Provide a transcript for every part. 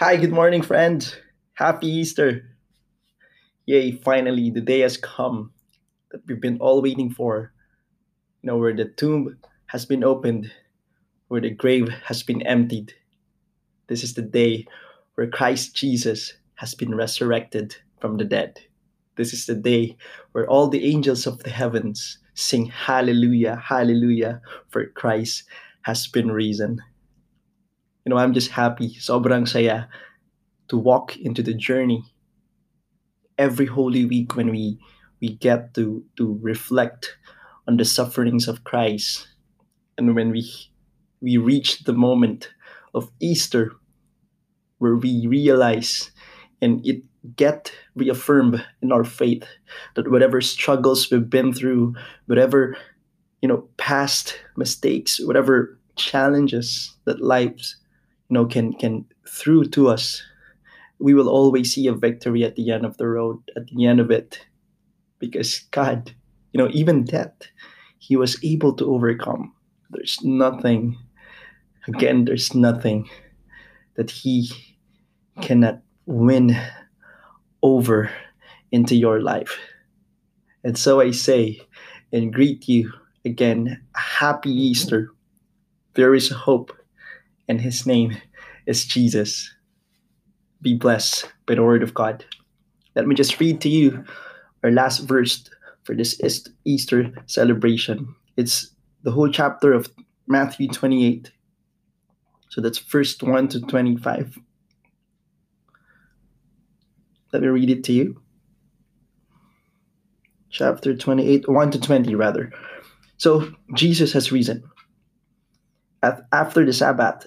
Hi, good morning, friend. Happy Easter. Yay, finally, the day has come that we've been all waiting for. You know, where the tomb has been opened, where the grave has been emptied. This is the day where Christ Jesus has been resurrected from the dead. This is the day where all the angels of the heavens sing hallelujah, hallelujah, for Christ has been risen. Know, I'm just happy, sobrang saya, to walk into the journey every Holy Week when we we get to to reflect on the sufferings of Christ, and when we we reach the moment of Easter, where we realize and it get reaffirmed in our faith that whatever struggles we've been through, whatever you know past mistakes, whatever challenges that lives you know can can through to us we will always see a victory at the end of the road at the end of it. Because god you know even death he was able to overcome. There's nothing again there's nothing that he cannot win over into your life. And so i say and greet you again happy easter. There is hope and his name is Jesus. Be blessed by the word of God. Let me just read to you our last verse for this Easter celebration. It's the whole chapter of Matthew 28. So that's first 1 to 25. Let me read it to you. Chapter 28, 1 to 20, rather. So Jesus has risen. After the Sabbath,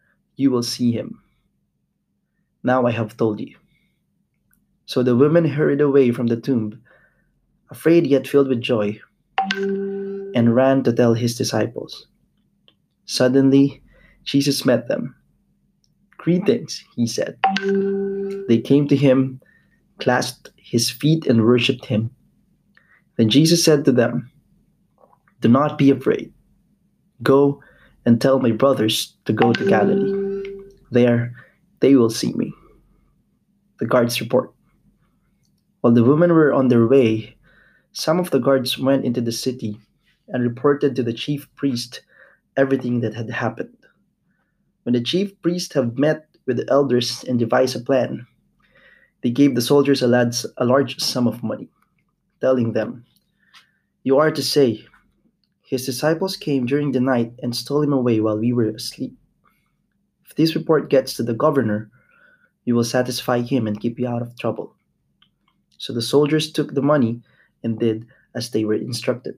you will see him. Now I have told you. So the women hurried away from the tomb, afraid yet filled with joy, and ran to tell his disciples. Suddenly, Jesus met them. Greetings, he said. They came to him, clasped his feet, and worshipped him. Then Jesus said to them, Do not be afraid. Go and tell my brothers to go to Galilee. There, they will see me. The guards report. While the women were on their way, some of the guards went into the city and reported to the chief priest everything that had happened. When the chief priest had met with the elders and devised a plan, they gave the soldiers a, lads, a large sum of money, telling them, You are to say, his disciples came during the night and stole him away while we were asleep. If this report gets to the governor, you will satisfy him and keep you out of trouble. So the soldiers took the money and did as they were instructed.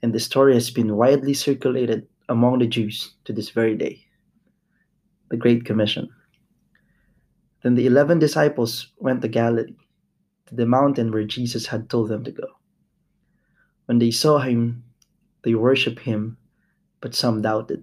And the story has been widely circulated among the Jews to this very day. The Great Commission. Then the eleven disciples went to Galilee, to the mountain where Jesus had told them to go. When they saw him, they worshipped him, but some doubted.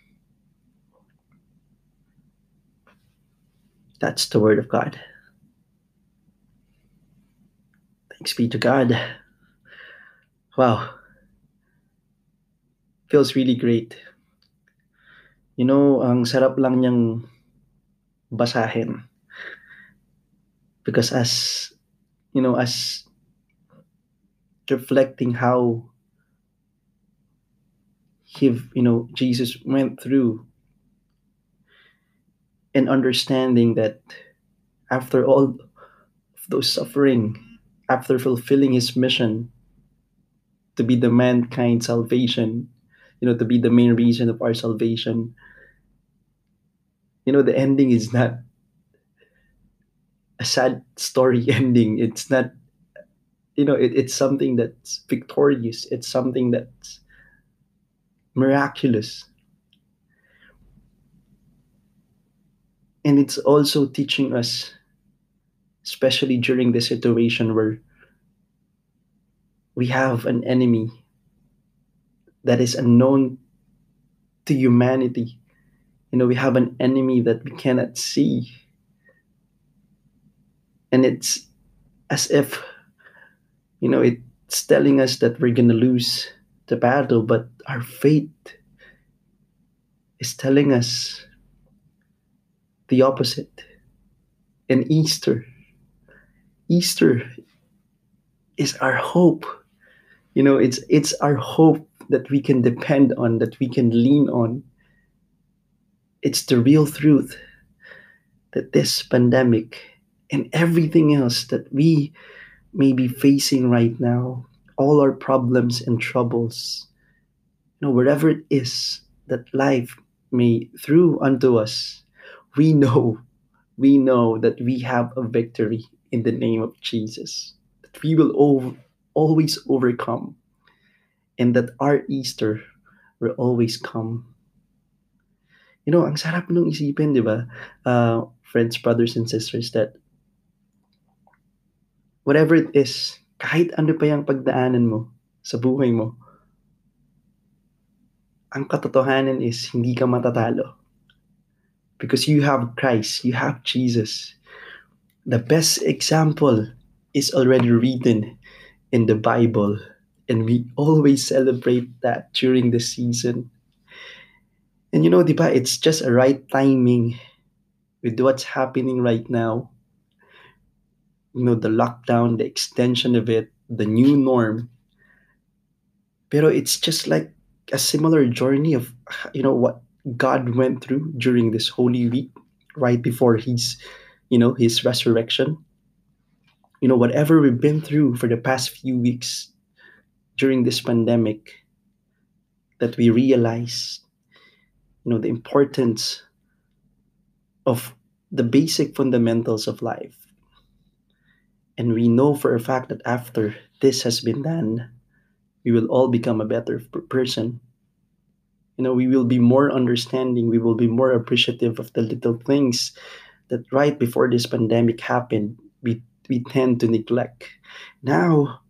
That's the word of God. Thanks be to God. Wow. Feels really great. You know, ang sarap lang niyang basahin. Because as, you know, as reflecting how he, you know, Jesus went through and understanding that after all of those suffering, after fulfilling his mission to be the mankind salvation, you know, to be the main reason of our salvation, you know, the ending is not a sad story ending. It's not, you know, it, it's something that's victorious. It's something that's miraculous. And it's also teaching us, especially during the situation where we have an enemy that is unknown to humanity. You know, we have an enemy that we cannot see. And it's as if, you know, it's telling us that we're going to lose the battle, but our faith is telling us the opposite. And Easter, Easter is our hope. You know, it's it's our hope that we can depend on, that we can lean on. It's the real truth that this pandemic and everything else that we may be facing right now, all our problems and troubles, you know, wherever it is that life may throw unto us, we know, we know that we have a victory in the name of Jesus, that we will always overcome, and that our Easter will always come. You know, ang sarap nung isipin, di ba? Uh, friends, brothers, and sisters, that whatever it is, kahit ano pa yung pagdaanan mo sa buhay mo, ang katotohanan is hindi ka matatalo. Because you have Christ, you have Jesus. The best example is already written in the Bible, and we always celebrate that during the season. And you know, di ba, it's just a right timing with what's happening right now. You know, the lockdown, the extension of it, the new norm. Pero it's just like a similar journey of, you know, what God went through during this Holy Week, right before his, you know, his resurrection. You know, whatever we've been through for the past few weeks during this pandemic, that we realize, you know, the importance of the basic fundamentals of life. And we know for a fact that after this has been done, we will all become a better person. You know, we will be more understanding, we will be more appreciative of the little things that right before this pandemic happened, we, we tend to neglect. Now,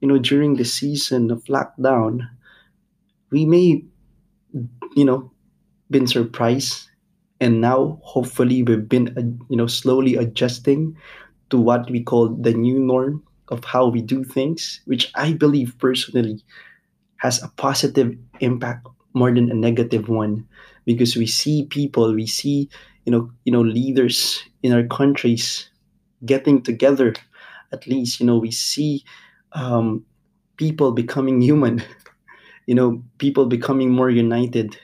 you know, during the season of lockdown, we may, you know, been surprised and now hopefully we've been uh, you know slowly adjusting to what we call the new norm of how we do things which i believe personally has a positive impact more than a negative one. Because we see people we see you know you know leaders in our countries getting together. At least you know we see um, people becoming human you know people becoming more united.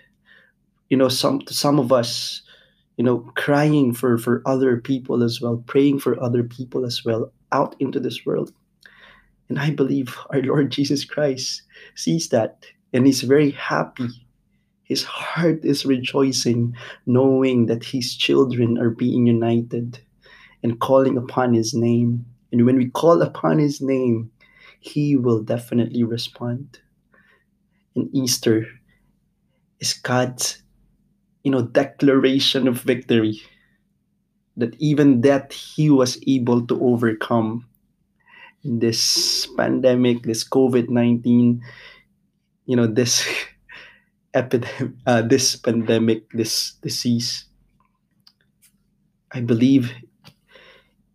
You know some some of us you know crying for for other people as well praying for other people as well out into this world. And i believe our lord jesus christ sees that and he's very happy. His heart is rejoicing knowing that his children are being united and calling upon his name. And when we call upon his name he will definitely respond. And easter is god's you know declaration of victory that even that he was able to overcome. This pandemic this covid-19 you know this epidemic uh, this pandemic this disease I believe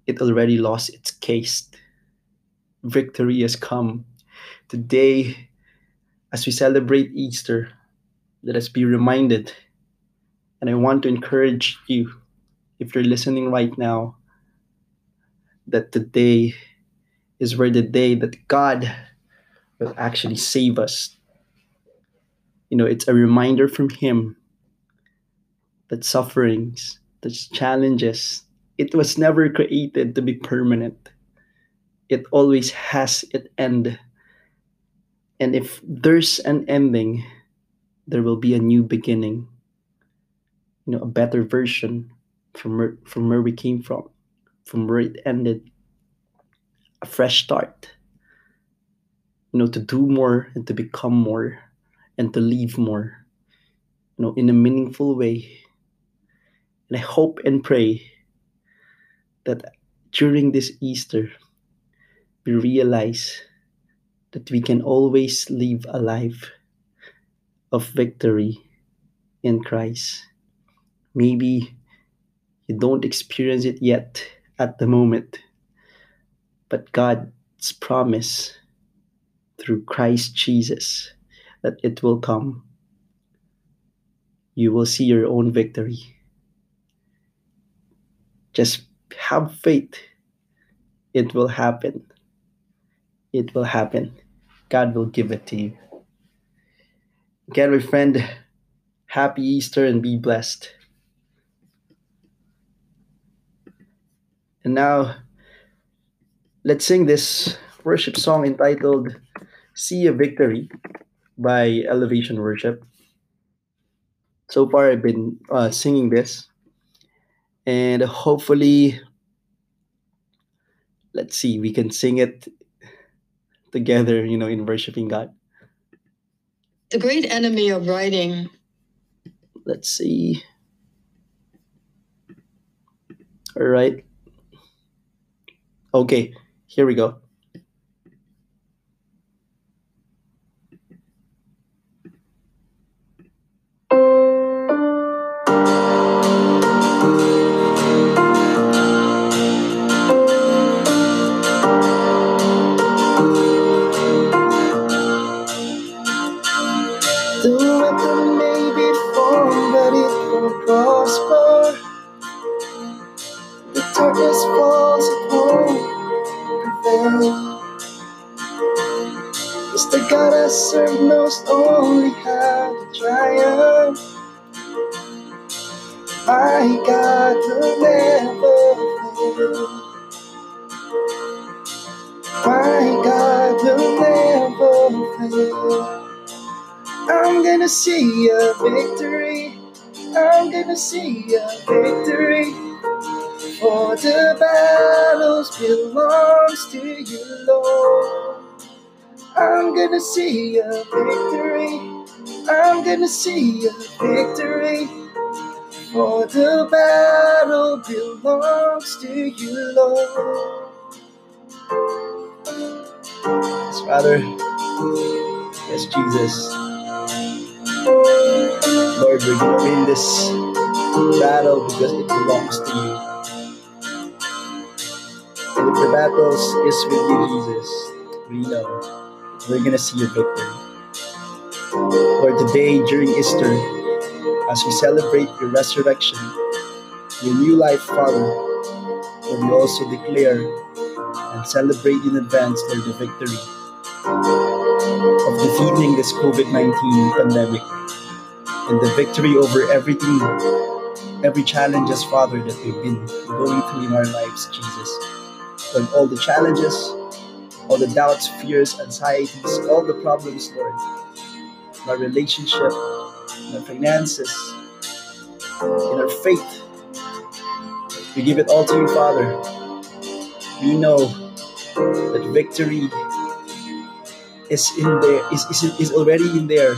it already lost its case. Victory has come. Today, as we celebrate Easter, let us be reminded. And I want to encourage you, if you're listening right now, that today is where the day that God will actually save us. You know, it's a reminder from Him that sufferings, that challenges, it was never created to be permanent. It always has an end. And if there's an ending, there will be a new beginning. You know, a better version from where, from where we came from, from where it ended. A fresh start. You know, to do more and to become more and to live more. You know, in a meaningful way. And I hope and pray that during this Easter, we realize that we can always live a life of victory in Christ. Maybe you don't experience it yet at the moment, but God's promise through Christ Jesus that it will come. You will see your own victory. Just have faith. It will happen. It will happen. God will give it to you. Again, my friend, happy Easter and be blessed. And now, let's sing this worship song entitled See a Victory by Elevation Worship. So far, I've been uh, singing this, and hopefully, let's see, we can sing it together, you know, in worshiping God. The great enemy of writing. Let's see. All right. Okay, here we go. Darkness falls, it won't. It's the God I serve knows only how to triumph. My God will never fail. My God will never fail. I'm gonna see a victory. I'm gonna see a victory. For the battles belongs to you, Lord. I'm gonna see a victory. I'm gonna see a victory. For the battle belongs to you, Lord. Yes, Father. Yes, Jesus. Lord, we're gonna win this battle because it belongs to you. The battles is with you, Jesus, we know we're gonna see your victory. Lord, today during Easter, as we celebrate your resurrection, your new life, Father, Lord, we also declare and celebrate in advance, Lord, the victory of defeating this COVID 19 pandemic and the victory over everything, every challenges, Father, that we've been going through in our lives, Jesus. Lord, all the challenges, all the doubts, fears, anxieties, all the problems, Lord, our relationship, our finances, in our faith. We give it all to you, Father. We know that victory is in there, is, is, is already in there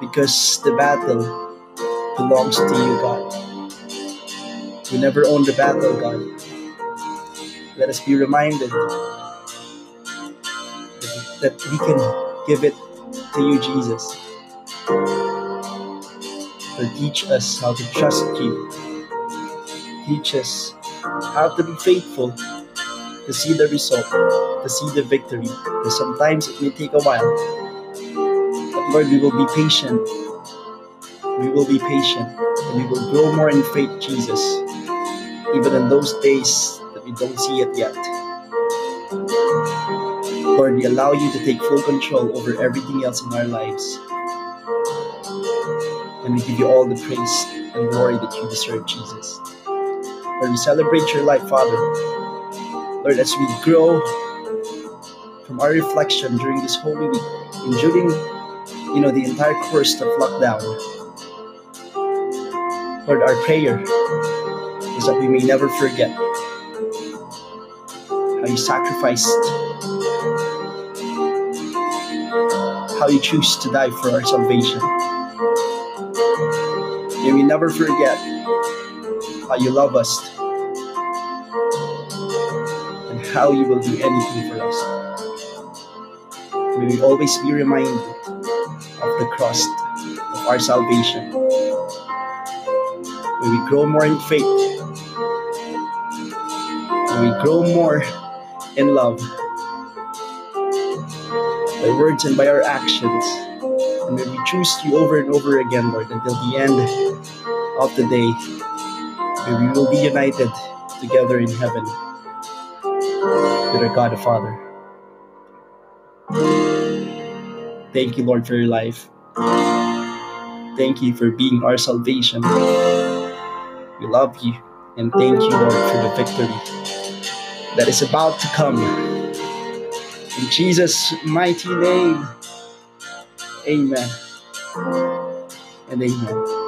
because the battle belongs to you, God. You never own the battle, God. Let us be reminded that we can give it to you, Jesus. Teach us how to trust you Teach us how to be faithful to see the result, to see the victory. Because sometimes it may take a while. But Lord, we will be patient. We will be patient and we will grow more in faith, Jesus, even in those days that we don't see it yet. Lord, we allow you to take full control over everything else in our lives. And we give you all the praise and glory that you deserve, Jesus. Lord, we celebrate your life, Father. Lord, as we grow from our reflection during this holy week and during you know the entire course of lockdown. Lord, our prayer is that we may never forget you sacrificed, how you choose to die for our salvation. May we never forget how you love us and how you will do anything for us. May we always be reminded of the cross of our salvation. May we grow more in faith. May we grow more in love by words and by our actions. And may we choose you over and over again, Lord, until the end of the day. May we will be united together in heaven with our God the Father. Thank you, Lord, for your life. Thank you for being our salvation. We love you and thank you, Lord, for the victory that is about to come. In Jesus' mighty name, amen and amen.